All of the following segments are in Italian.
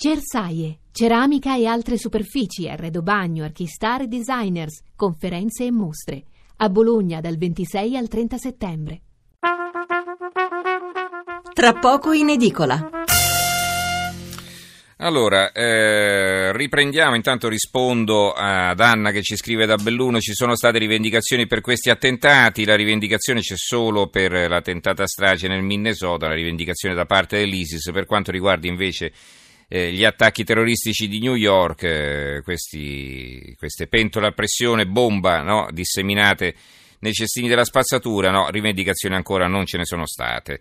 Cersaie, ceramica e altre superfici, arredo bagno, archistar e designers, conferenze e mostre. A Bologna dal 26 al 30 settembre. Tra poco in edicola. Allora, eh, riprendiamo, intanto rispondo ad Anna che ci scrive da Belluno, ci sono state rivendicazioni per questi attentati, la rivendicazione c'è solo per la tentata strage nel Minnesota, la rivendicazione da parte dell'ISIS, per quanto riguarda invece eh, gli attacchi terroristici di New York, eh, questi, queste pentole a pressione bomba no, disseminate nei cestini della spazzatura, no, rivendicazioni ancora non ce ne sono state.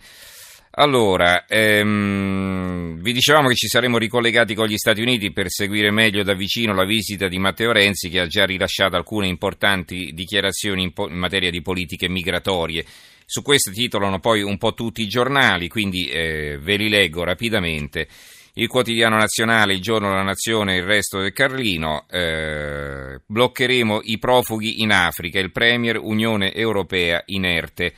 Allora, ehm, vi dicevamo che ci saremmo ricollegati con gli Stati Uniti per seguire meglio da vicino la visita di Matteo Renzi che ha già rilasciato alcune importanti dichiarazioni in, po- in materia di politiche migratorie. Su questo titolano poi un po' tutti i giornali, quindi eh, ve li leggo rapidamente il quotidiano nazionale, il giorno della nazione il resto del Carlino, eh, bloccheremo i profughi in Africa, il Premier Unione Europea inerte.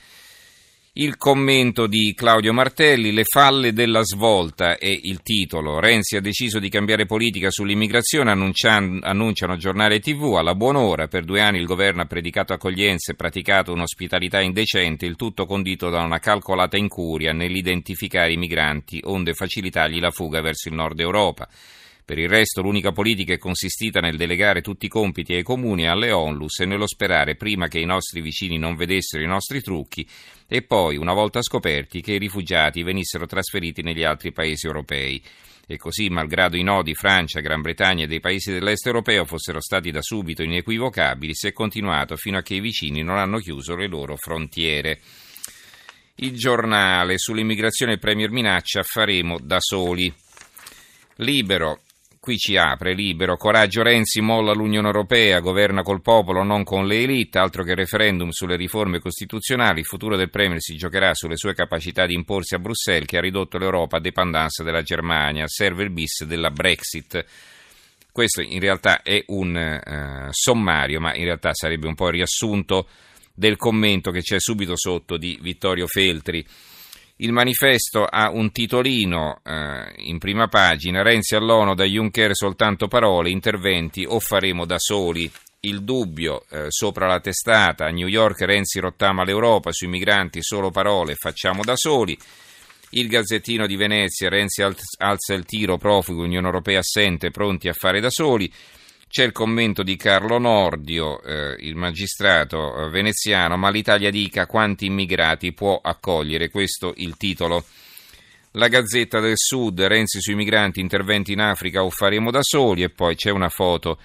Il commento di Claudio Martelli, le falle della svolta è il titolo. Renzi ha deciso di cambiare politica sull'immigrazione, annunciano giornale e tv alla buon'ora. Per due anni il governo ha predicato accoglienza e praticato un'ospitalità indecente, il tutto condito da una calcolata incuria nell'identificare i migranti, onde facilitargli la fuga verso il nord Europa. Per il resto l'unica politica è consistita nel delegare tutti i compiti ai comuni e alle onlus e nello sperare prima che i nostri vicini non vedessero i nostri trucchi e poi, una volta scoperti, che i rifugiati venissero trasferiti negli altri paesi europei. E così, malgrado i nodi Francia, Gran Bretagna e dei paesi dell'est europeo fossero stati da subito inequivocabili, si è continuato fino a che i vicini non hanno chiuso le loro frontiere. Il giornale sull'immigrazione Premier minaccia faremo da soli. Libero. Qui ci apre libero, coraggio Renzi molla l'Unione Europea, governa col popolo, non con le elite, altro che referendum sulle riforme costituzionali, il futuro del Premier si giocherà sulle sue capacità di imporsi a Bruxelles che ha ridotto l'Europa a dependenza della Germania, serve il bis della Brexit. Questo in realtà è un uh, sommario, ma in realtà sarebbe un po' il riassunto del commento che c'è subito sotto di Vittorio Feltri. Il manifesto ha un titolino eh, in prima pagina, Renzi all'ONU da Juncker soltanto parole, interventi o faremo da soli. Il dubbio eh, sopra la testata, a New York Renzi rottama l'Europa, sui migranti solo parole, facciamo da soli. Il Gazzettino di Venezia, Renzi alza il tiro, profugo, Unione Europea assente, pronti a fare da soli. C'è il commento di Carlo Nordio, eh, il magistrato eh, veneziano, ma l'Italia dica quanti immigrati può accogliere, questo il titolo. La Gazzetta del Sud, Renzi sui migranti, interventi in Africa o faremo da soli e poi c'è una foto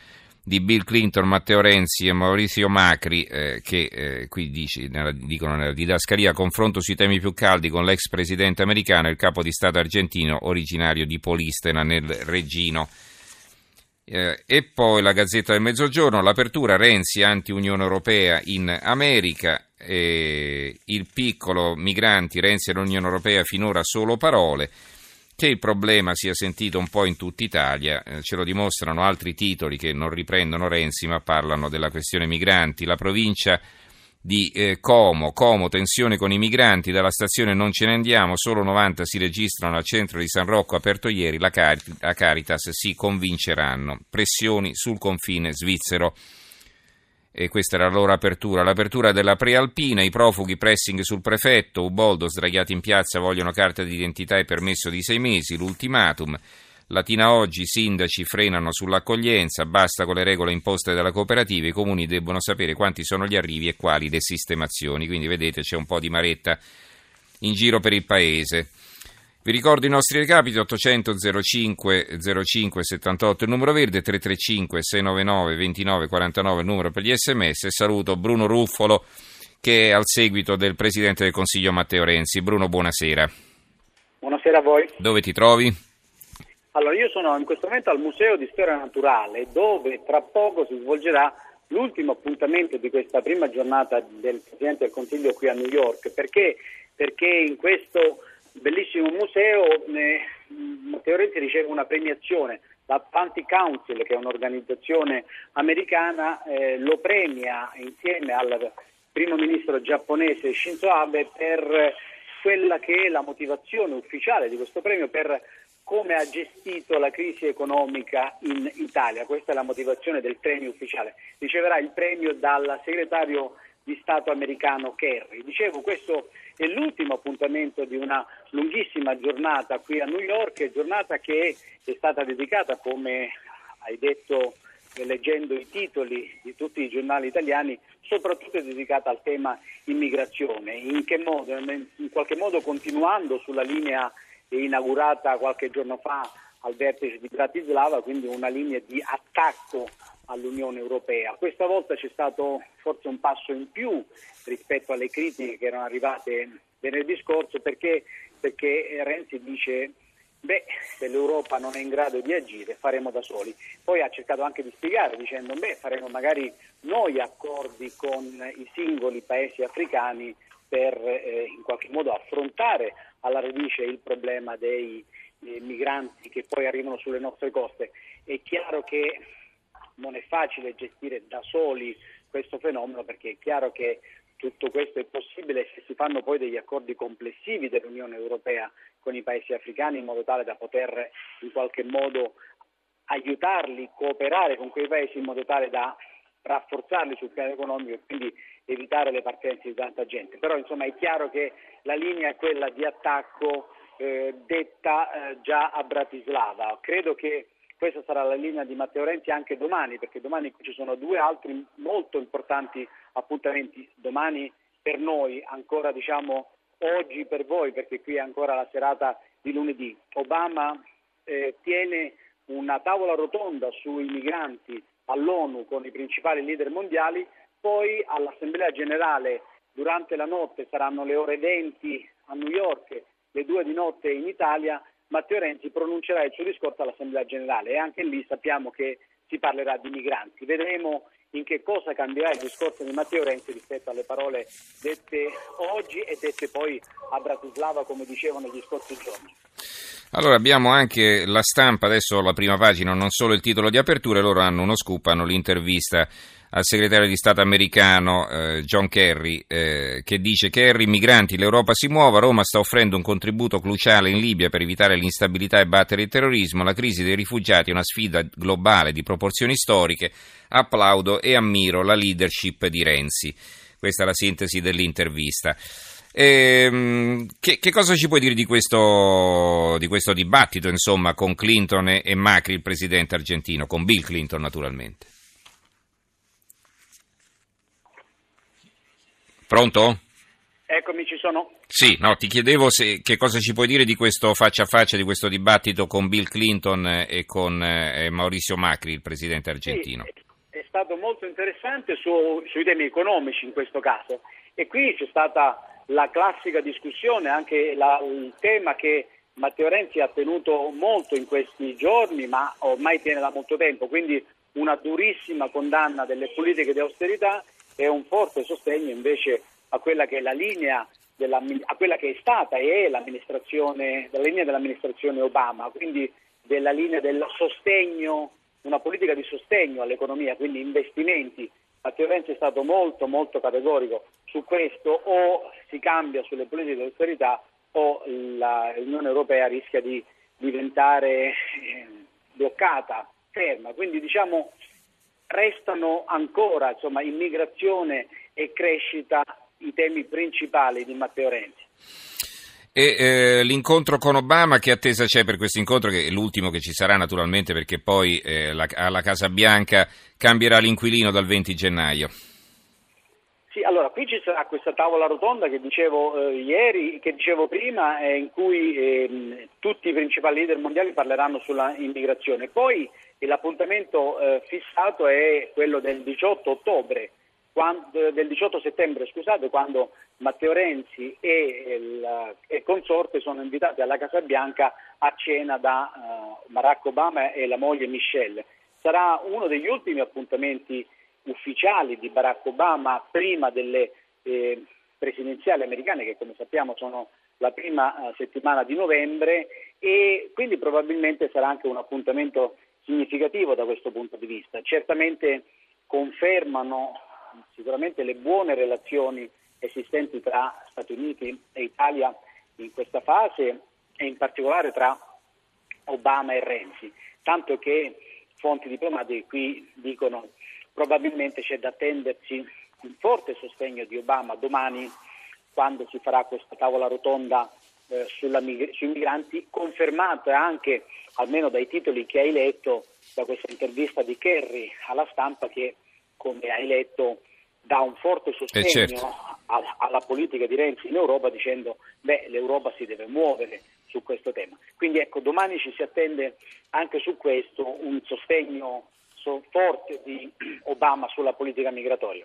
di Bill Clinton, Matteo Renzi e Maurizio Macri eh, che eh, qui dice, nella, dicono nella didascalia confronto sui temi più caldi con l'ex presidente americano e il capo di Stato argentino originario di Polistena nel Reggino. Eh, e poi la Gazzetta del Mezzogiorno, l'apertura Renzi anti-Unione Europea in America, eh, il piccolo migranti Renzi e l'Unione Europea finora solo parole, che il problema sia sentito un po' in tutta Italia, eh, ce lo dimostrano altri titoli che non riprendono Renzi ma parlano della questione migranti, la provincia di eh, Como, Como, tensione con i migranti, dalla stazione non ce ne andiamo, solo 90 si registrano al centro di San Rocco aperto ieri, la, Car- la Caritas si convinceranno, pressioni sul confine svizzero. E questa era la loro apertura. L'apertura della prealpina, i profughi pressing sul prefetto, Uboldo sdraiati in piazza vogliono carta d'identità e permesso di sei mesi, l'ultimatum. Latina oggi i sindaci frenano sull'accoglienza, basta con le regole imposte dalla cooperativa, i comuni debbono sapere quanti sono gli arrivi e quali le sistemazioni, quindi vedete c'è un po' di maretta in giro per il paese. Vi ricordo i nostri recapiti 800 05 05 78 il numero verde 335 699 29 49 il numero per gli sms e saluto Bruno Ruffolo che è al seguito del Presidente del Consiglio Matteo Renzi. Bruno buonasera. Buonasera a voi. Dove ti trovi? Allora, io sono in questo momento al Museo di Storia Naturale, dove tra poco si svolgerà l'ultimo appuntamento di questa prima giornata del Presidente del Consiglio qui a New York. Perché? Perché in questo bellissimo museo eh, Matteo Renzi riceve una premiazione. La Atlantic Council, che è un'organizzazione americana, eh, lo premia insieme al primo ministro giapponese Shinzo Abe per quella che è la motivazione ufficiale di questo premio per come ha gestito la crisi economica in Italia. Questa è la motivazione del premio ufficiale. Riceverà il premio dal segretario di Stato americano Kerry. Dicevo, questo è l'ultimo appuntamento di una lunghissima giornata qui a New York, giornata che è stata dedicata, come hai detto leggendo i titoli di tutti i giornali italiani, soprattutto dedicata al tema immigrazione. In che modo? In qualche modo continuando sulla linea inaugurata qualche giorno fa al vertice di Bratislava, quindi una linea di attacco all'Unione Europea. Questa volta c'è stato forse un passo in più rispetto alle critiche che erano arrivate venerdì scorso perché, perché Renzi dice beh, se l'Europa non è in grado di agire faremo da soli. Poi ha cercato anche di spiegare dicendo beh, faremo magari noi accordi con i singoli paesi africani per eh, in qualche modo affrontare alla radice il problema dei eh, migranti che poi arrivano sulle nostre coste. È chiaro che non è facile gestire da soli questo fenomeno perché è chiaro che tutto questo è possibile se si fanno poi degli accordi complessivi dell'Unione Europea con i paesi africani in modo tale da poter in qualche modo aiutarli, cooperare con quei paesi in modo tale da rafforzarli sul piano economico e quindi evitare le partenze di tanta gente. Però insomma è chiaro che la linea è quella di attacco eh, detta eh, già a Bratislava. Credo che questa sarà la linea di Matteo Renzi anche domani, perché domani ci sono due altri molto importanti appuntamenti. Domani per noi, ancora diciamo oggi per voi, perché qui è ancora la serata di lunedì. Obama eh, tiene una tavola rotonda sui migranti all'ONU con i principali leader mondiali, poi all'Assemblea generale durante la notte saranno le ore 20 a New York, le 2 di notte in Italia, Matteo Renzi pronuncerà il suo discorso all'Assemblea generale e anche lì sappiamo che si parlerà di migranti. Vedremo in che cosa cambierà il discorso di Matteo Renzi rispetto alle parole dette oggi e dette poi a Bratislava, come dicevo negli scorsi giorni. Allora abbiamo anche la stampa, adesso la prima pagina, non solo il titolo di apertura, loro hanno uno scoop, hanno l'intervista al segretario di Stato americano eh, John Kerry eh, che dice Kerry, migranti, l'Europa si muova, Roma sta offrendo un contributo cruciale in Libia per evitare l'instabilità e battere il terrorismo, la crisi dei rifugiati è una sfida globale di proporzioni storiche, applaudo e ammiro la leadership di Renzi. Questa è la sintesi dell'intervista. Ehm, che, che, cosa ci puoi dire di questo, di questo dibattito, insomma, con Clinton e, e Macri, il presidente argentino, con Bill Clinton naturalmente? Pronto? Eccomi, ci sono. Sì, no, ti chiedevo se, che cosa ci puoi dire di questo faccia a faccia, di questo dibattito con Bill Clinton e con eh, Maurizio Macri, il presidente argentino. Sì, è stato molto interessante su, sui temi economici in questo caso e qui c'è stata la classica discussione, anche la, il tema che Matteo Renzi ha tenuto molto in questi giorni, ma ormai tiene da molto tempo, quindi una durissima condanna delle politiche di austerità e un forte sostegno invece a quella che è la linea a quella che è stata e è l'amministrazione, la linea dell'amministrazione Obama, quindi della linea del sostegno, una politica di sostegno all'economia, quindi investimenti. Matteo Renzi è stato molto molto categorico su questo, o si cambia sulle politiche di austerità o l'Unione Europea rischia di diventare eh, bloccata, ferma. Quindi diciamo restano ancora insomma, immigrazione e crescita i temi principali di Matteo Renzi. E eh, l'incontro con Obama, che attesa c'è per questo incontro, che è l'ultimo che ci sarà naturalmente perché poi eh, la, alla Casa Bianca cambierà l'inquilino dal 20 gennaio? Sì, allora qui ci sarà questa tavola rotonda che dicevo eh, ieri, che dicevo prima, eh, in cui ehm, tutti i principali leader mondiali parleranno sulla immigrazione. Poi l'appuntamento eh, fissato è quello del 18 ottobre, quando, del 18 settembre, scusate, quando Matteo Renzi e il e consorte sono invitati alla Casa Bianca a cena da Barack Obama e la moglie Michelle. Sarà uno degli ultimi appuntamenti ufficiali di Barack Obama prima delle eh, presidenziali americane che come sappiamo sono la prima uh, settimana di novembre e quindi probabilmente sarà anche un appuntamento significativo da questo punto di vista. Certamente confermano sicuramente le buone relazioni esistenti tra Stati Uniti e Italia in questa fase e in particolare tra Obama e Renzi, tanto che fonti diplomatiche qui dicono probabilmente c'è da attendersi un forte sostegno di Obama domani quando si farà questa tavola rotonda eh, sulla, sui migranti, confermata anche, almeno dai titoli che hai letto, da questa intervista di Kerry alla stampa che, come hai letto, dà un forte eh, sostegno eh certo. alla, alla politica di Renzi in Europa dicendo che l'Europa si deve muovere su questo tema. Quindi ecco, domani ci si attende anche su questo un sostegno forte di Obama sulla politica migratoria.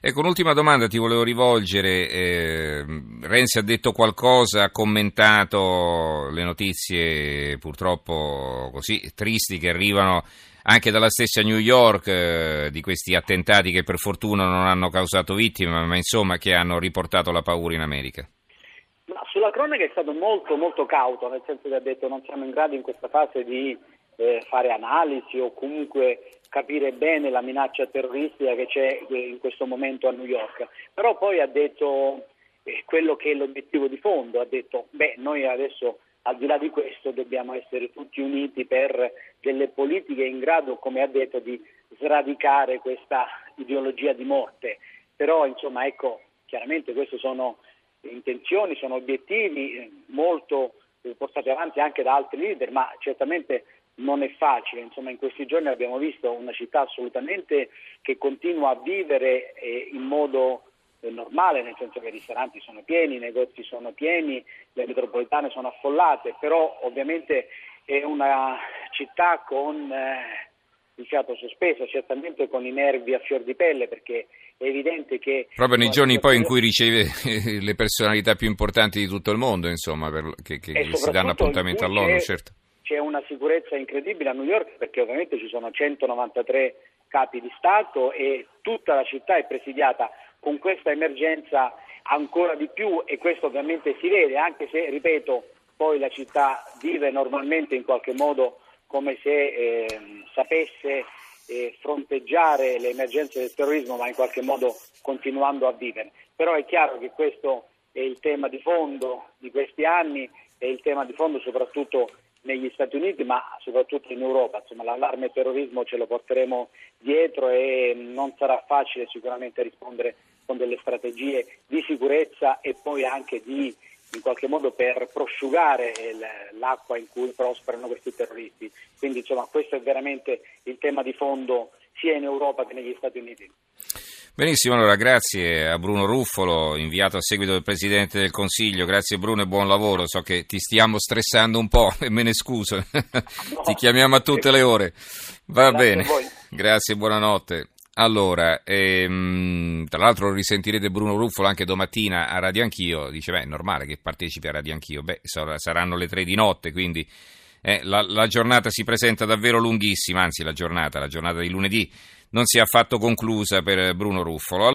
Ecco, un'ultima domanda ti volevo rivolgere. Eh, Renzi ha detto qualcosa, ha commentato le notizie purtroppo così tristi che arrivano anche dalla stessa New York eh, di questi attentati che per fortuna non hanno causato vittime, ma insomma che hanno riportato la paura in America. Ma sulla cronaca è stato molto molto cauto, nel senso che ha detto non siamo in grado in questa fase di eh, fare analisi o comunque capire bene la minaccia terroristica che c'è eh, in questo momento a New York. Però poi ha detto eh, quello che è l'obiettivo di fondo, ha detto beh noi adesso al di là di questo dobbiamo essere tutti uniti per delle politiche in grado, come ha detto, di sradicare questa ideologia di morte. Però insomma ecco, chiaramente queste sono intenzioni, sono obiettivi eh, molto portati avanti anche da altri leader, ma certamente non è facile, insomma in questi giorni abbiamo visto una città assolutamente che continua a vivere eh, in modo eh, normale, nel senso che i ristoranti sono pieni, i negozi sono pieni, le metropolitane sono affollate, però ovviamente è una città con eh, il fiato sospeso, certamente con i nervi a fior di pelle perché è evidente che... Proprio nei giorni poi in cui riceve le personalità più importanti di tutto il mondo, insomma, per, che, che si danno appuntamento all'ONU, certo c'è una sicurezza incredibile a New York perché ovviamente ci sono 193 capi di Stato e tutta la città è presidiata con questa emergenza ancora di più e questo ovviamente si vede anche se, ripeto, poi la città vive normalmente in qualche modo come se eh, sapesse eh, fronteggiare le emergenze del terrorismo ma in qualche modo continuando a vivere. Però è chiaro che questo è il tema di fondo di questi anni, è il tema di fondo soprattutto negli Stati Uniti ma soprattutto in Europa. Insomma, l'allarme terrorismo ce lo porteremo dietro e non sarà facile sicuramente rispondere con delle strategie di sicurezza e poi anche di in qualche modo per prosciugare l'acqua in cui prosperano questi terroristi. Quindi insomma questo è veramente il tema di fondo sia in Europa che negli Stati Uniti. Benissimo, allora grazie a Bruno Ruffolo, inviato a seguito del Presidente del Consiglio. Grazie Bruno e buon lavoro. So che ti stiamo stressando un po' e me ne scuso. No, ti chiamiamo a tutte le ore. Va grazie bene. Grazie, buonanotte. Allora, ehm, tra l'altro risentirete Bruno Ruffolo anche domattina a Radio Anch'io. Dice, beh, è normale che partecipi a Radio Anch'io. Beh, saranno le tre di notte, quindi eh, la, la giornata si presenta davvero lunghissima, anzi la giornata, la giornata di lunedì non si è affatto conclusa per Bruno Ruffolo.